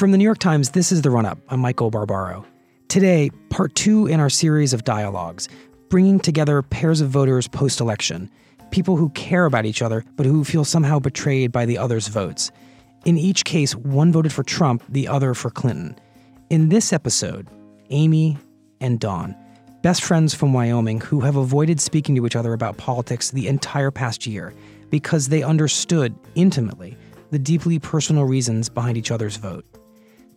From the New York Times, this is The Run Up. I'm Michael Barbaro. Today, part two in our series of dialogues, bringing together pairs of voters post election, people who care about each other, but who feel somehow betrayed by the other's votes. In each case, one voted for Trump, the other for Clinton. In this episode, Amy and Dawn, best friends from Wyoming who have avoided speaking to each other about politics the entire past year because they understood intimately the deeply personal reasons behind each other's vote.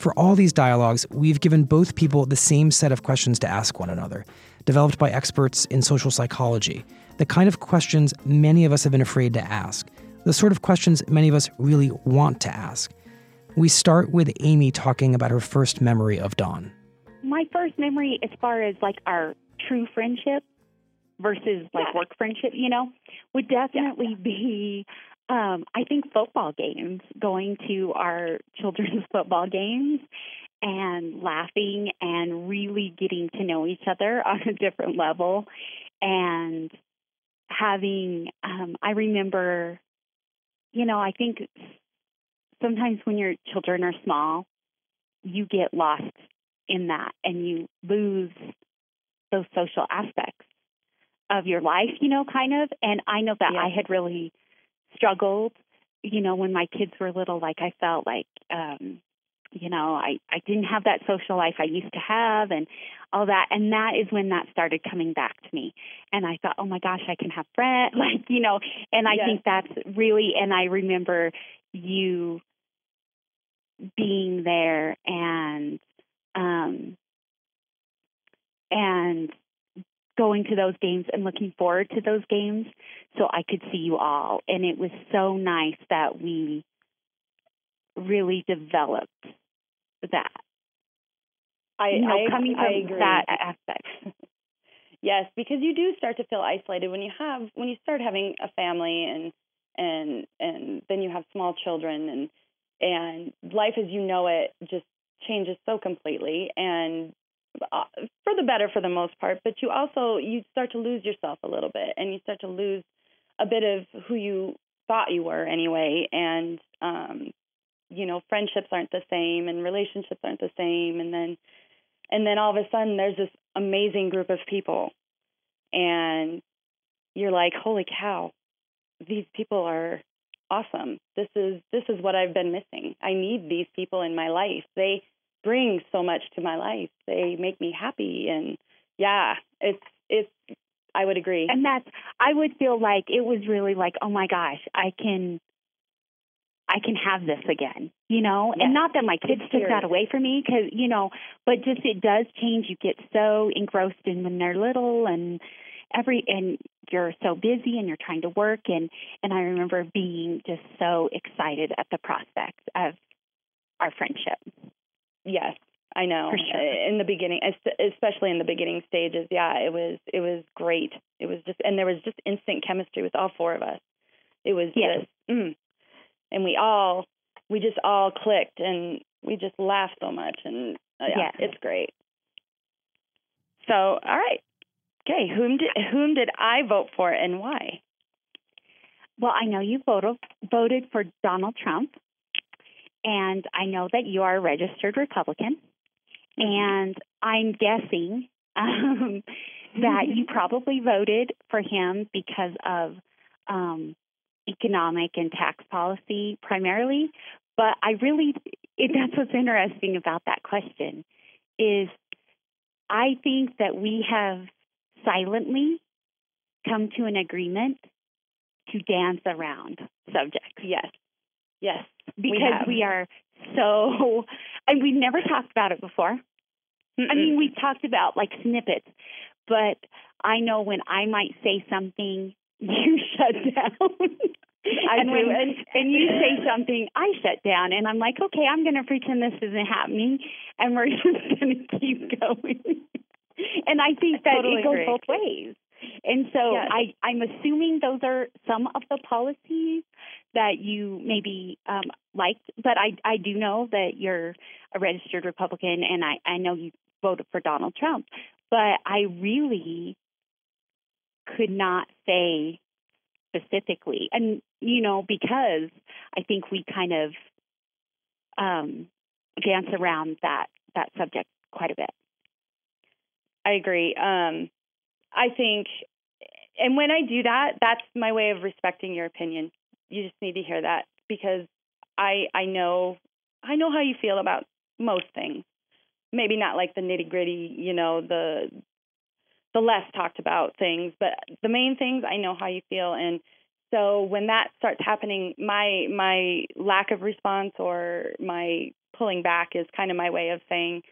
For all these dialogues, we've given both people the same set of questions to ask one another, developed by experts in social psychology, the kind of questions many of us have been afraid to ask, the sort of questions many of us really want to ask. We start with Amy talking about her first memory of Dawn. My first memory, as far as like our true friendship versus like Yeah. work friendship, you know, would definitely be um, I think football games, going to our children's football games and laughing and really getting to know each other on a different level and having um, I remember you know, I think sometimes when your children are small, you get lost in that and you lose those social aspects of your life, you know, kind of. And I know that Yeah. I had really struggled, you know, when my kids were little, like I felt like, um, you know, I, I didn't have that social life I used to have and all that. And that is when that started coming back to me. And I thought, oh my gosh, I can have friends, like, you know, and I Yes. think that's really, and I remember you being there and, um, and going to those games and looking forward to those games so I could see you all. And it was so nice that we really developed that. I, you know, I, coming from I agree. that aspect. Yes, because you do start to feel isolated when you have when you start having a family and and and then you have small children and and life as you know it just changes so completely and for the better for the most part but you also you start to lose yourself a little bit and you start to lose a bit of who you thought you were anyway and um you know friendships aren't the same and relationships aren't the same and then and then all of a sudden there's this amazing group of people and you're like holy cow these people are awesome. This is this is what i've been missing. I need these people in my life. They bring so much to my life they make me happy and yeah it's it's i would agree And that's I would feel like it was really like, oh my gosh, I can I can have this again, you know? Yes. And not that my kids It's took that away from me cuz you know, but just it does change you get so engrossed in when they're little and every and you're so busy and you're trying to work and and I remember being just so excited at the prospect of our friendship. Yes, I know. For sure. In the beginning, especially in the beginning stages, yeah, it was it was great. It was just, and there was just instant chemistry with all four of us. It was Yes. just, mm. and we all, we just all clicked, and we just laughed so much, and uh, yeah, Yes. it's great. So, all right, okay, whom did whom did I vote for, and why? Well, I know you voted voted for Donald Trump, and I know that you are a registered Republican, and I'm guessing um, that you probably voted for him because of um, economic and tax policy primarily. But I really, it, that's what's interesting about that question is I think that we have silently come to an agreement to dance around subjects. Yes, yes, because have. we, are so and we've never talked about it before. I mean, we've talked about like snippets, but I know when I might say something, you shut down. I and. When, and, and you say something, I shut down, and I'm like, okay, I'm going to pretend this isn't happening, and we're just going to keep going. and I think I that totally it goes agree. both ways. And so yes. I, I'm assuming those are some of the policies that you maybe um, liked, but I, I do know that you're a registered Republican, and I, I know you voted for Donald Trump, but I really could not say specifically. And, you know, because I think we kind of um, dance around that, that subject quite a bit. I agree. Um, I think, and when I do that, that's my way of respecting your opinion. You just need to hear that because I I know I know how you feel about most things. Maybe not like the nitty gritty, you know, the the less talked about things, but the main things I know how you feel and so when that starts happening my my lack of response or my pulling back is kind of my way of saying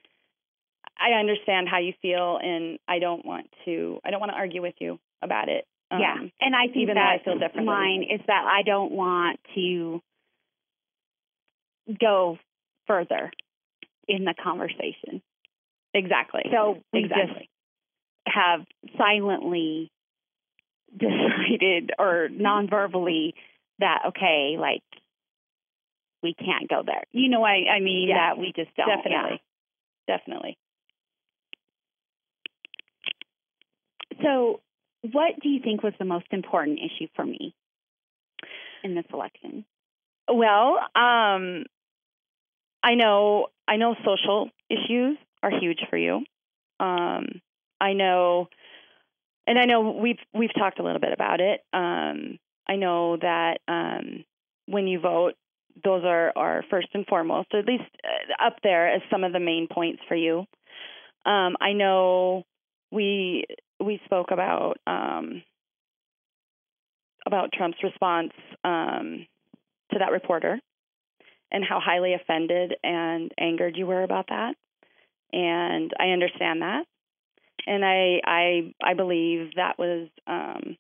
I understand how you feel and I don't want to I don't want to argue with you about it. Um, yeah. And I think even that I feel differently. mine is that I don't want to go further in the conversation. Exactly. So we exactly. just have silently decided or non-verbally that okay, like we can't go there. You know, I I mean yes, that we just don't. Definitely, yeah. definitely. So, what do you think was the most important issue for me in this election? Well, um, I know I know social issues are huge for you. Um, I know, and I know we've we've talked a little bit about it. Um, I know that um, when you vote, those are are first and foremost, at least uh, up there as some of the main points for you. Um, I know we we spoke about um, about Trump's response um, to that reporter and how highly offended and angered you were about that. And I understand that, and I I I believe that was um,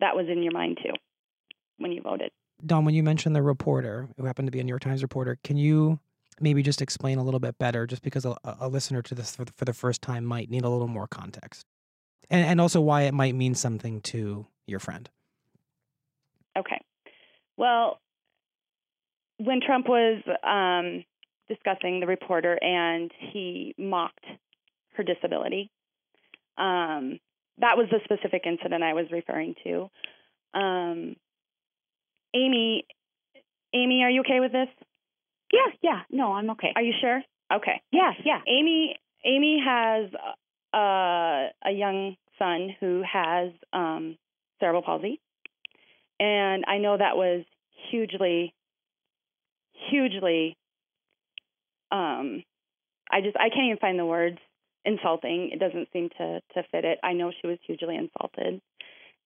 that was in your mind too when you voted. Dawn, when you mentioned the reporter who happened to be a New York Times reporter, can you maybe just explain a little bit better, just because a, a listener to this for the, for the first time might need a little more context, and and also why it might mean something to your friend. Okay, well, when Trump was um, discussing the reporter and he mocked her disability, um, that was the specific incident I was referring to. Um, Amy, Amy, are you okay with this? Yeah, yeah. No, I'm okay. Are you sure? Okay. Yeah, yeah. Amy Amy has uh, a young son who has um, cerebral palsy, and I know that was hugely, hugely. Um, I just I can't even find the words. Insulting. It doesn't seem to to fit it. I know she was hugely insulted,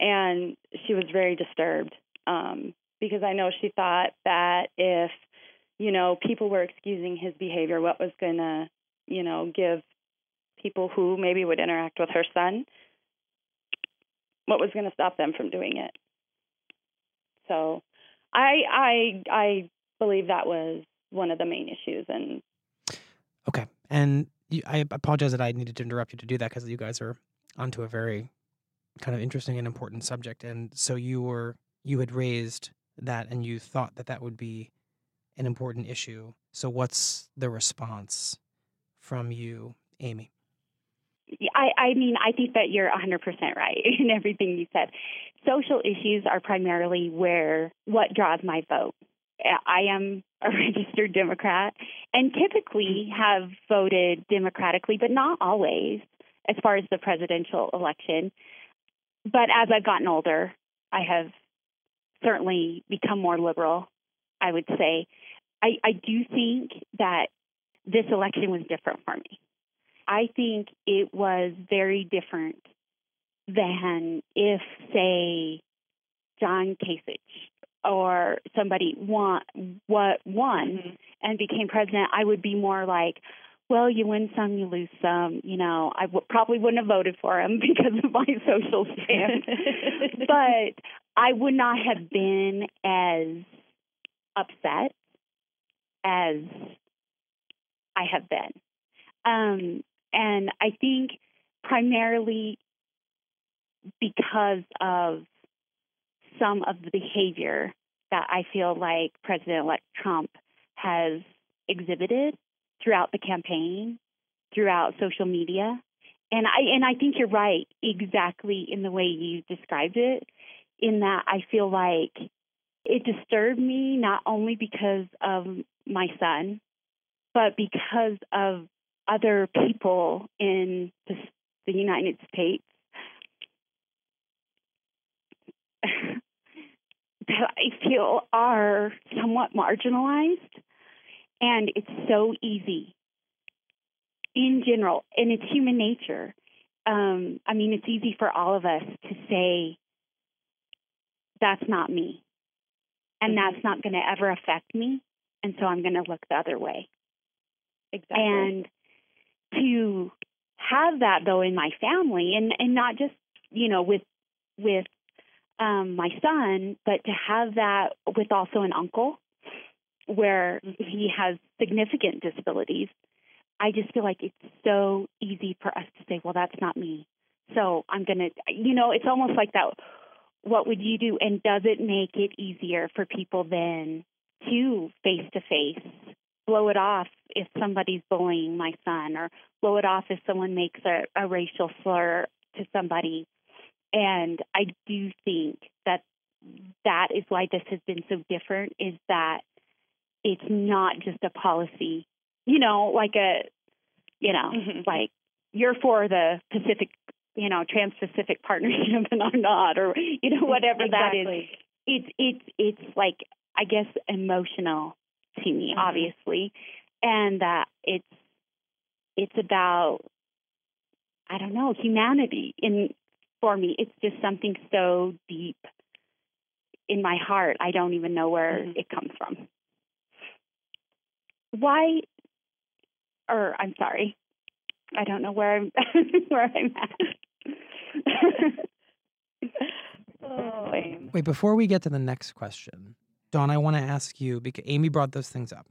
and she was very disturbed um, because I know she thought that if you know, people were excusing his behavior, what was going to, you know, give people who maybe would interact with her son, what was going to stop them from doing it. So, I I I believe that was one of the main issues and Okay. And you, I apologize that I needed to interrupt you to do that because you guys are onto a very kind of interesting and important subject and so you were you had raised that and you thought that that would be an important issue. So, what's the response from you, Amy? I, I mean, I think that you're 100% right in everything you said. Social issues are primarily where what draws my vote. I am a registered Democrat and typically mm-hmm. have voted democratically, but not always as far as the presidential election. But as I've gotten older, I have certainly become more liberal, I would say. I, I do think that this election was different for me. I think it was very different than if, say, John Kasich or somebody won what won mm-hmm. and became president. I would be more like, well, you win some, you lose some. You know, I w- probably wouldn't have voted for him because of my social stance. but I would not have been as upset as I have been. Um, and I think primarily because of some of the behavior that I feel like President elect Trump has exhibited throughout the campaign, throughout social media. And I and I think you're right exactly in the way you described it in that I feel like it disturbed me not only because of my son but because of other people in the, the United States that I feel are somewhat marginalized. And it's so easy in general, and it's human nature. Um, I mean, it's easy for all of us to say, that's not me. And that's not going to ever affect me. And so I'm going to look the other way. Exactly. And to have that though in my family and, and not just, you know, with with um, my son, but to have that with also an uncle where mm-hmm. he has significant disabilities, I just feel like it's so easy for us to say, well, that's not me. So I'm going to, you know, it's almost like that. What would you do? And does it make it easier for people then to face to face blow it off if somebody's bullying my son or blow it off if someone makes a, a racial slur to somebody? And I do think that that is why this has been so different is that it's not just a policy, you know, like a, you know, mm-hmm. like you're for the Pacific, you know, Trans-Pacific Partnership and I'm not, or you know, whatever exactly. that is. It's it's it's like I guess emotional to me, mm-hmm. obviously, and that it's it's about I don't know humanity in for me. It's just something so deep in my heart. I don't even know where mm-hmm. it comes from. Why? Or I'm sorry, I don't know where I'm where I'm at. oh, Wait, before we get to the next question, Dawn, I want to ask you because Amy brought those things up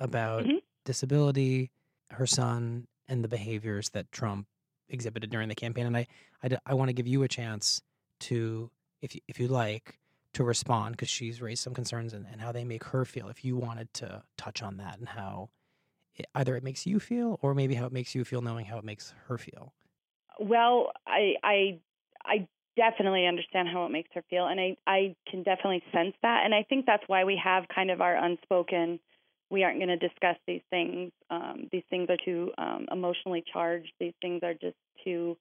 about mm-hmm. disability, her son, and the behaviors that Trump exhibited during the campaign. And I, I, I want to give you a chance to, if you, if you like, to respond because she's raised some concerns and, and how they make her feel. If you wanted to touch on that and how it, either it makes you feel or maybe how it makes you feel knowing how it makes her feel. Well, I I I definitely understand how it makes her feel and I I can definitely sense that and I think that's why we have kind of our unspoken we aren't going to discuss these things um, these things are too um, emotionally charged these things are just too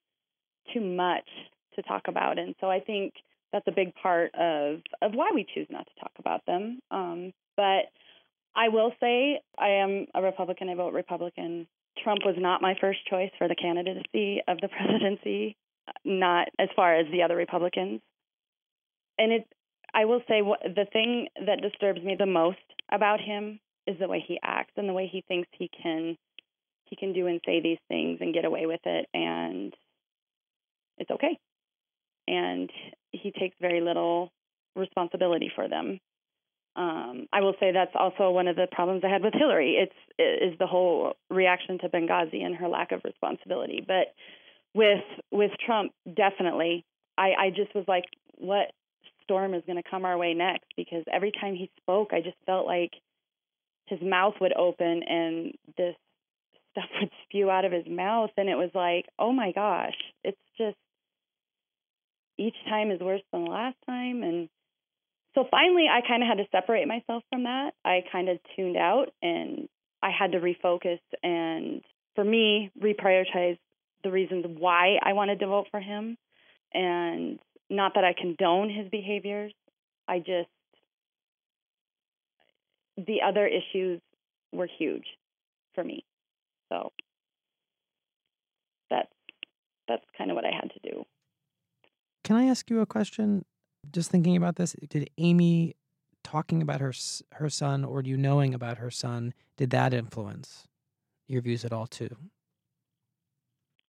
too much to talk about and so I think that's a big part of of why we choose not to talk about them um, but I will say I am a Republican I vote Republican. Trump was not my first choice for the candidacy of the presidency not as far as the other Republicans. And it, I will say, what, the thing that disturbs me the most about him is the way he acts and the way he thinks he can he can do and say these things and get away with it, and it's okay. And he takes very little responsibility for them. Um, I will say that's also one of the problems I had with Hillary. It's is the whole reaction to Benghazi and her lack of responsibility. But with with Trump, definitely. I, I just was like, what storm is going to come our way next? Because every time he spoke, I just felt like his mouth would open and this stuff would spew out of his mouth, and it was like, oh my gosh, it's just each time is worse than the last time, and so finally, I kind of had to separate myself from that. I kind of tuned out and I had to refocus and for me, reprioritize the reasons why I wanted to vote for him. And not that I condone his behaviors, I just, the other issues were huge for me. So that's that's kind of what I had to do. Can I ask you a question? Just thinking about this, did Amy talking about her her son or you knowing about her son did that influence your views at all too?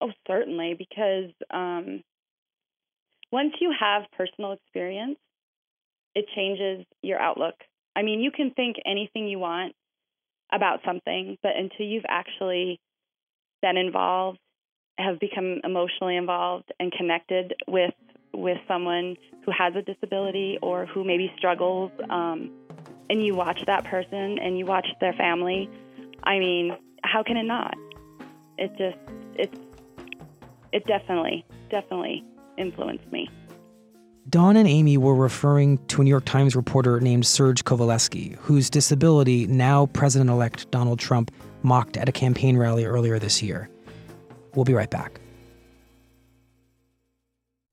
Oh, certainly, because um, once you have personal experience, it changes your outlook. I mean, you can think anything you want about something, but until you've actually been involved, have become emotionally involved and connected with with someone who has a disability or who maybe struggles, um, and you watch that person and you watch their family, I mean, how can it not? It just it's it definitely definitely influenced me. Dawn and Amy were referring to a New York Times reporter named Serge Kovaleski, whose disability now President elect Donald Trump mocked at a campaign rally earlier this year. We'll be right back.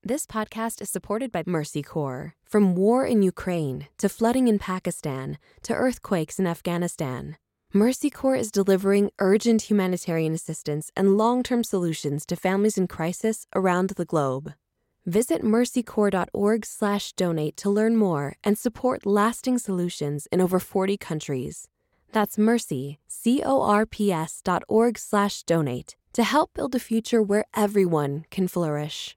This podcast is supported by Mercy Corps. From war in Ukraine to flooding in Pakistan to earthquakes in Afghanistan, Mercy Corps is delivering urgent humanitarian assistance and long term solutions to families in crisis around the globe. Visit mercycorps.org/donate to learn more and support lasting solutions in over 40 countries. That's mercy, C-O-R-P-S dot org slash donate to help build a future where everyone can flourish.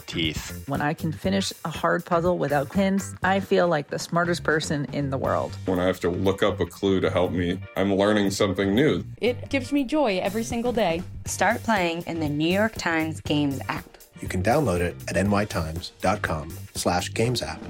teeth. When I can finish a hard puzzle without pins, I feel like the smartest person in the world. When I have to look up a clue to help me, I'm learning something new. It gives me joy every single day. Start playing in the New York Times Games app. You can download it at nytimes.com slash games app.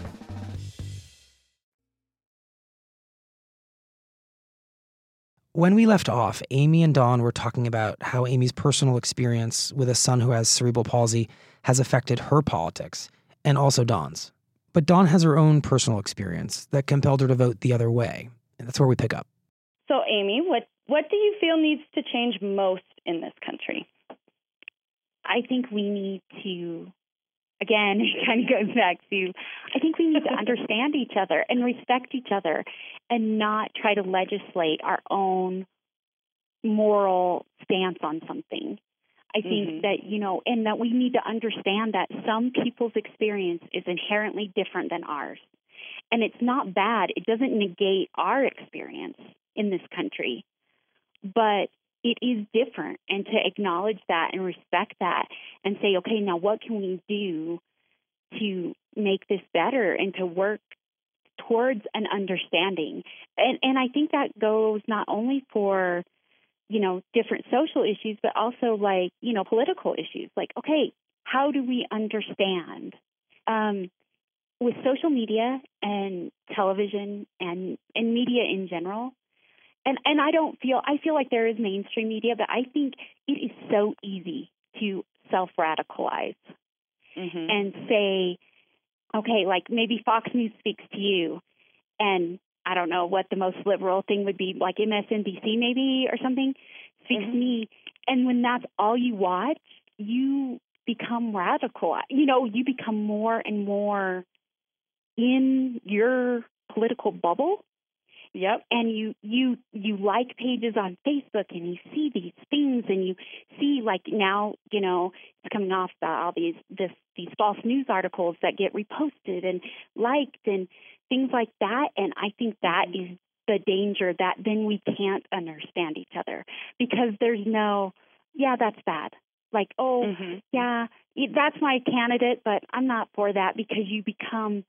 When we left off, Amy and Dawn were talking about how Amy's personal experience with a son who has cerebral palsy has affected her politics, and also Dawn's. But Dawn has her own personal experience that compelled her to vote the other way. And that's where we pick up. So, Amy, what, what do you feel needs to change most in this country? I think we need to, again, it kind of goes back to, I think we need to understand each other and respect each other and not try to legislate our own moral stance on something. I think mm-hmm. that, you know, and that we need to understand that some people's experience is inherently different than ours. And it's not bad. It doesn't negate our experience in this country. But it is different and to acknowledge that and respect that and say okay now what can we do to make this better and to work towards an understanding and and I think that goes not only for you know different social issues but also like you know political issues like okay how do we understand um, with social media and television and and media in general and and I don't feel I feel like there is mainstream media, but I think it is so easy to self radicalize mm-hmm. and say, okay, like maybe Fox News speaks to you, and I don't know what the most liberal thing would be, like MSNBC maybe or something speaks mm-hmm. to me, and when that's all you watch, you become radical. You know, you become more and more in your political bubble Yep. And you you you like pages on Facebook and you see these things and you see like now, you know, it's coming off the, all these this these false news articles that get reposted and liked and things like that and I think that is the danger that then we can't understand each other because there's no yeah, that's bad. Like, oh, mm-hmm. yeah, that's my candidate, but I'm not for that because you become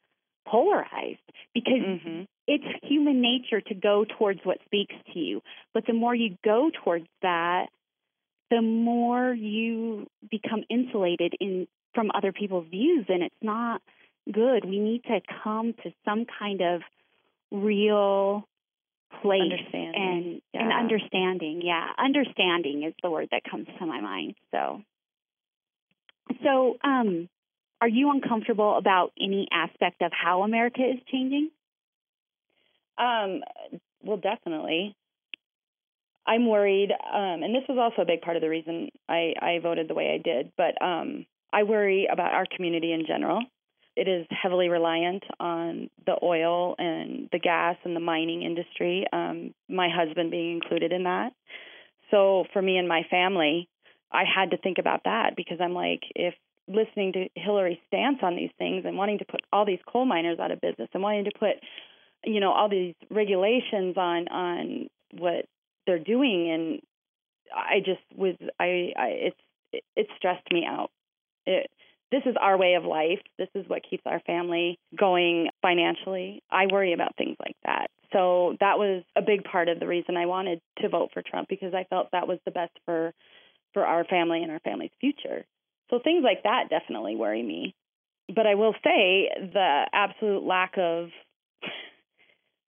polarized because mm-hmm. it's human nature to go towards what speaks to you. But the more you go towards that, the more you become insulated in from other people's views and it's not good. We need to come to some kind of real place understanding. and yeah. and understanding. Yeah, understanding is the word that comes to my mind. So so um are you uncomfortable about any aspect of how America is changing? Um, well, definitely. I'm worried, um, and this was also a big part of the reason I, I voted the way I did. But um, I worry about our community in general. It is heavily reliant on the oil and the gas and the mining industry. Um, my husband being included in that. So for me and my family, I had to think about that because I'm like, if listening to Hillary's stance on these things and wanting to put all these coal miners out of business and wanting to put, you know, all these regulations on on what they're doing, and I just was, I, I it's it, it stressed me out. It, this is our way of life. This is what keeps our family going financially. I worry about things like that. So that was a big part of the reason I wanted to vote for Trump because I felt that was the best for for our family and our family's future. So things like that definitely worry me. But I will say the absolute lack of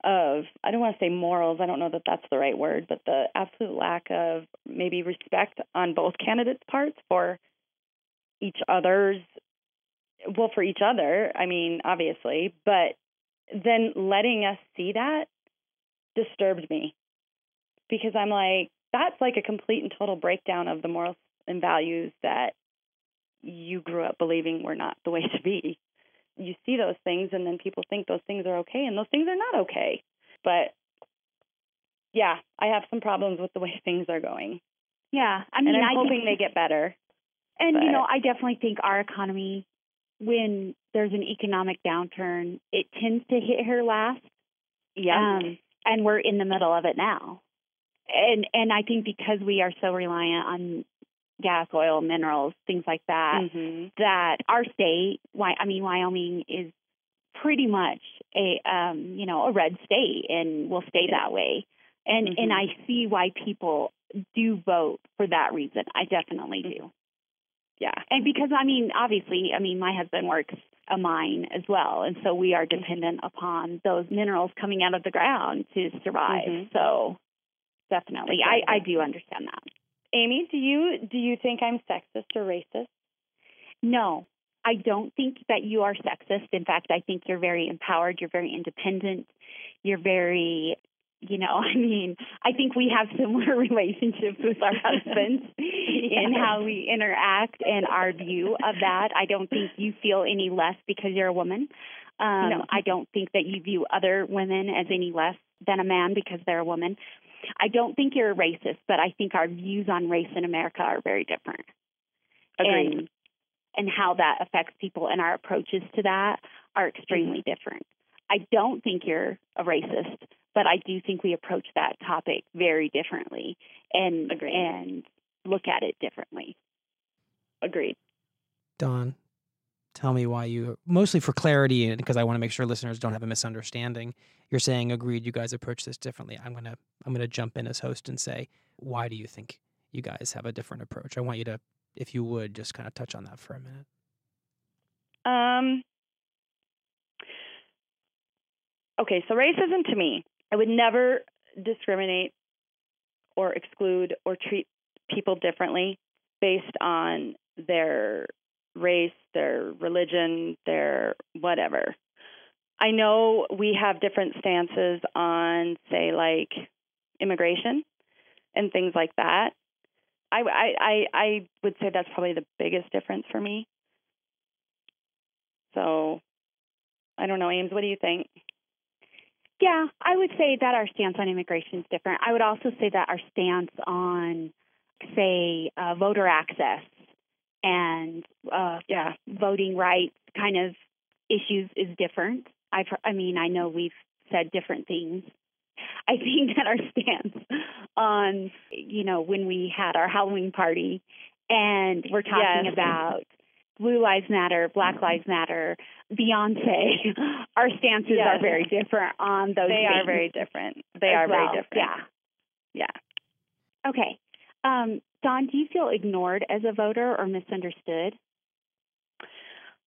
of I don't want to say morals, I don't know that that's the right word, but the absolute lack of maybe respect on both candidates' parts for each other's well for each other, I mean, obviously, but then letting us see that disturbed me. Because I'm like that's like a complete and total breakdown of the morals and values that you grew up believing were not the way to be. You see those things, and then people think those things are okay, and those things are not okay. But yeah, I have some problems with the way things are going. Yeah, I mean, and I'm I hoping think, they get better. And but. you know, I definitely think our economy, when there's an economic downturn, it tends to hit her last. Yeah, um, and we're in the middle of it now. And and I think because we are so reliant on gas, oil, minerals, things like that, mm-hmm. that our state, why I mean Wyoming is pretty much a um, you know a red state and will stay that way. And mm-hmm. and I see why people do vote for that reason. I definitely Mm-hmm. do. Yeah. And because I mean obviously, I mean my husband works a mine as well, and so we are Mm-hmm. dependent upon those minerals coming out of the ground to survive. Mm-hmm. So definitely. I I do understand that. Amy, do you do you think I'm sexist or racist? No, I don't think that you are sexist. In fact, I think you're very empowered. You're very independent. You're very, you know, I mean, I think we have similar relationships with our husbands in how we interact and our view of that. I don't think you feel any less because you're a woman. Um, no. I don't think that you view other women as any less than a man because they're a woman. I don't think you're a racist, but I think our views on race in America are very different. Agreed. And, and how that affects people and our approaches to that are extremely mm-hmm. different. I don't think you're a racist, but I do think we approach that topic very differently and Agreed. and look at it differently. Agreed. Dawn, tell me why you mostly for clarity and because I want to make sure listeners don't have a misunderstanding. You're saying agreed you guys approach this differently. I'm going to I'm going to jump in as host and say, why do you think you guys have a different approach? I want you to if you would just kind of touch on that for a minute. Um Okay, so racism to me, I would never discriminate or exclude or treat people differently based on their race, their religion, their whatever. I know we have different stances on, say, like immigration and things like that. I, I, I would say that's probably the biggest difference for me. So, I don't know, Ames, what do you think? Yeah, I would say that our stance on immigration is different. I would also say that our stance on, say, uh, voter access and uh, yeah, voting rights kind of issues is different. I've, I mean, I know we've said different things. I think that our stance on, you know, when we had our Halloween party and we're talking yes. about Blue Lives Matter, Black Lives Matter, Beyonce, our stances yes. are very different on those. They are very different. They are well. very different. Yeah. Yeah. Okay. Um, Dawn, do you feel ignored as a voter or misunderstood?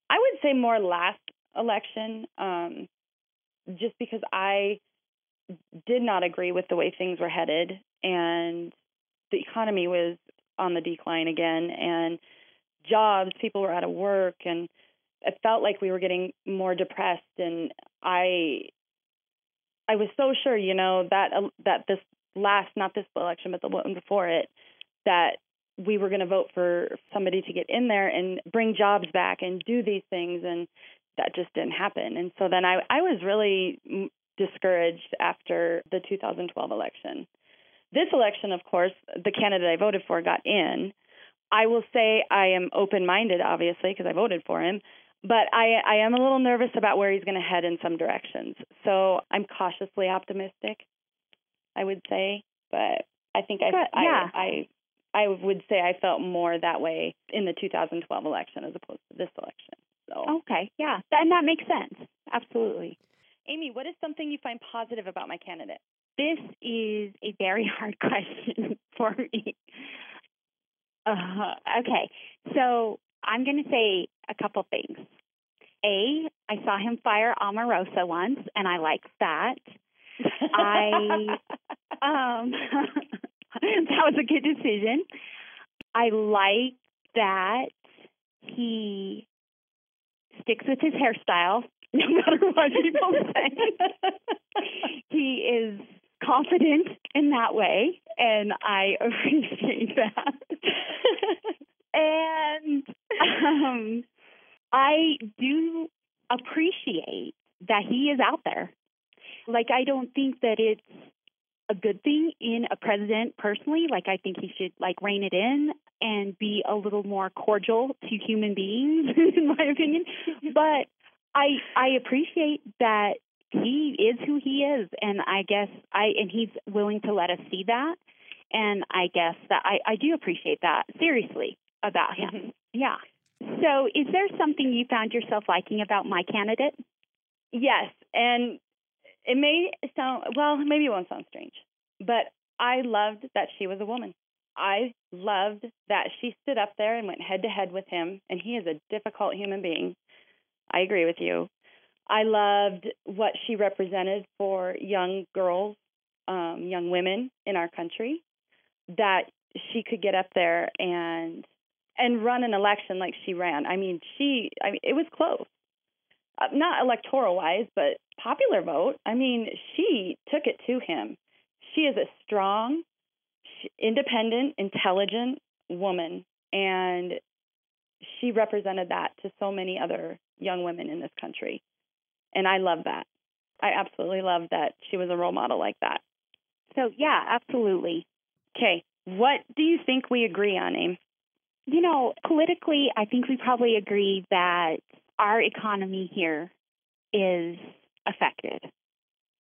I would say more last election, um, just because I did not agree with the way things were headed, and the economy was on the decline again, and jobs, people were out of work, and it felt like we were getting more depressed, and I I was so sure, you know, that uh, that this last, not this election, but the one before it, that we were going to vote for somebody to get in there and bring jobs back and do these things, and that just didn't happen. And so then I, I was really discouraged after the 2012 election. This election, of course, the candidate I voted for got in. I will say I am open minded, obviously, because I voted for him, but I, I am a little nervous about where he's going to head in some directions. So I'm cautiously optimistic, I would say. But I think I, yeah. I, I I would say I felt more that way in the 2012 election as opposed to this election. So okay, yeah, and that makes sense. Absolutely. Amy, what is something you find positive about my candidate? This is a very hard question for me. Uh, okay, so I'm going to say a couple things. A, I saw him fire Omarosa once, and I liked that. I um, that was a good decision. I like that he sticks with his hairstyle no matter what people say. he is confident in that way, and I appreciate that. and um, I do appreciate that he is out there. Like, I don't think that it's a good thing in a president personally. Like, I think he should like rein it in and be a little more cordial to human beings, in my opinion. But I I appreciate that he is who he is, and I guess I and he's willing to let us see that. And I guess that I, I do appreciate that seriously about him. Mm-hmm. Yeah. So, is there something you found yourself liking about my candidate? Yes, and it may sound well, maybe it won't sound strange, but I loved that she was a woman. I loved that she stood up there and went head to head with him, and he is a difficult human being. I agree with you. I loved what she represented for young girls, um, young women in our country, that she could get up there and and run an election like she ran. I mean, she, I mean, it was close. Uh, not electoral wise, but popular vote. I mean, she took it to him. She is a strong, independent, intelligent woman, and she represented that to so many other young women in this country. And I love that. I absolutely love that she was a role model like that. So, yeah, absolutely. Okay, what do you think we agree on, Aim? You know, politically, I think we probably agree that our economy here is affected.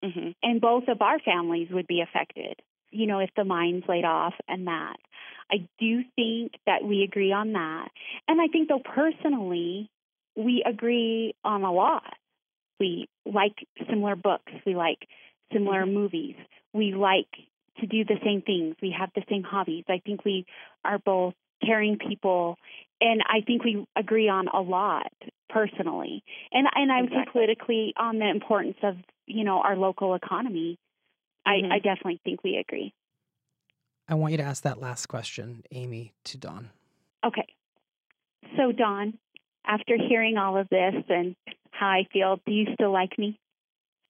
Mm-hmm. And both of our families would be affected, you know, if the mine's laid off and that. I do think that we agree on that. And I think, though, personally, we agree on a lot. We like similar books, we like similar mm-hmm. movies, we like to do the same things, we have the same hobbies. I think we are both caring people and I think we agree on a lot personally. And and I would exactly. say politically on the importance of, you know, our local economy. Mm-hmm. I, I definitely think we agree. I want you to ask that last question, Amy, to Dawn. Okay. So Dawn, after hearing all of this and how I feel, do you still like me?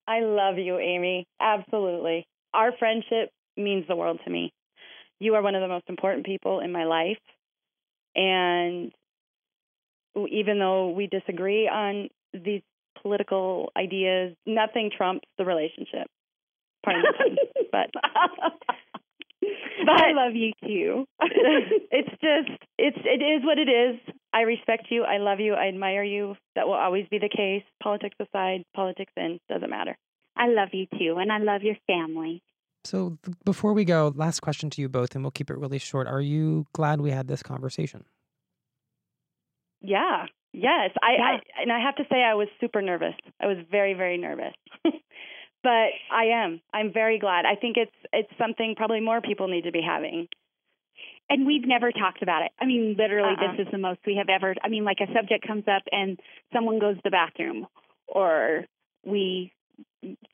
I love you, Amy. Absolutely. Our friendship means the world to me. You are one of the most important people in my life. And even though we disagree on these political ideas, nothing trumps the relationship. Pardon me, but but I love you too. it's just it's it is what it is. I respect you. I love you. I admire you. That will always be the case. Politics aside, politics in doesn't matter. I love you too, and I love your family. So before we go, last question to you both, and we'll keep it really short. Are you glad we had this conversation? Yeah. Yes. I, yeah. I and I have to say I was super nervous. I was very very nervous. but I am. I'm very glad. I think it's it's something probably more people need to be having. And we've never talked about it. I mean, literally, uh-uh. this is the most we have ever. I mean, like a subject comes up and someone goes to the bathroom, or we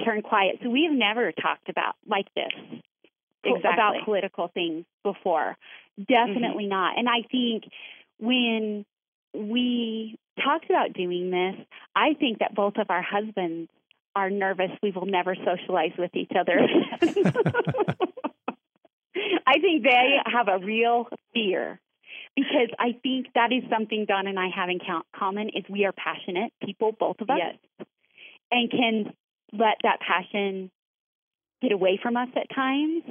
turn quiet. So we have never talked about like this exactly. about political things before. Definitely mm-hmm. not. And I think when we talked about doing this, I think that both of our husbands are nervous we will never socialize with each other. I think they have a real fear because I think that is something Dawn and I have in common is we are passionate people, both of us, yes. and can let that passion get away from us at times,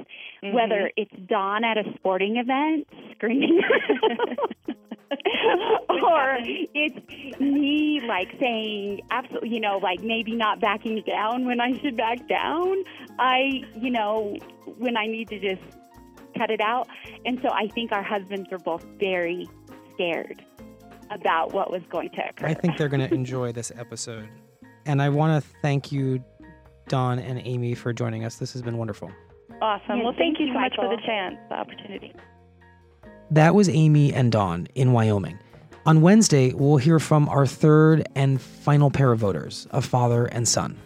mm-hmm. whether it's Dawn at a sporting event screaming. or it's me like saying absolutely you know like maybe not backing down when i should back down i you know when i need to just cut it out and so i think our husbands were both very scared about what was going to occur i think they're going to enjoy this episode and i want to thank you Dawn and Amy for joining us. This has been wonderful. Awesome. well, thank, thank you so much for the chance, the opportunity. That was Amy and Dawn in Wyoming. On Wednesday, we'll hear from our third and final pair of voters, a father and son.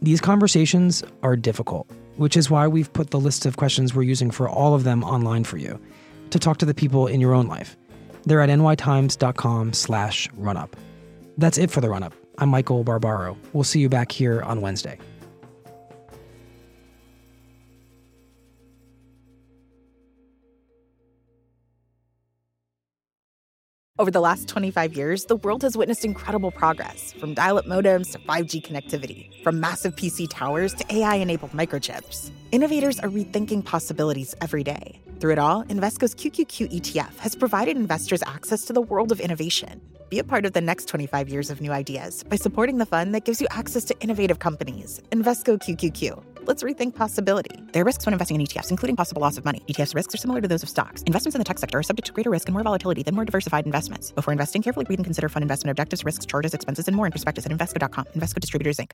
These conversations are difficult, which is why we've put the list of questions we're using for all of them online for you to talk to the people in your own life. They're at nytimes.com slash runup. That's it for the runup. I'm Michael Barbaro. We'll see you back here on Wednesday. Over the last 25 years, the world has witnessed incredible progress from dial up modems to 5G connectivity, from massive PC towers to AI enabled microchips. Innovators are rethinking possibilities every day. Through it all, Invesco's QQQ ETF has provided investors access to the world of innovation be a part of the next 25 years of new ideas by supporting the fund that gives you access to innovative companies. Invesco QQQ. Let's rethink possibility. There are risks when investing in ETFs, including possible loss of money. ETFs risks are similar to those of stocks. Investments in the tech sector are subject to greater risk and more volatility than more diversified investments. Before investing, carefully read and consider fund investment objectives, risks, charges, expenses, and more in prospectus at Invesco.com. Invesco Distributors, Inc.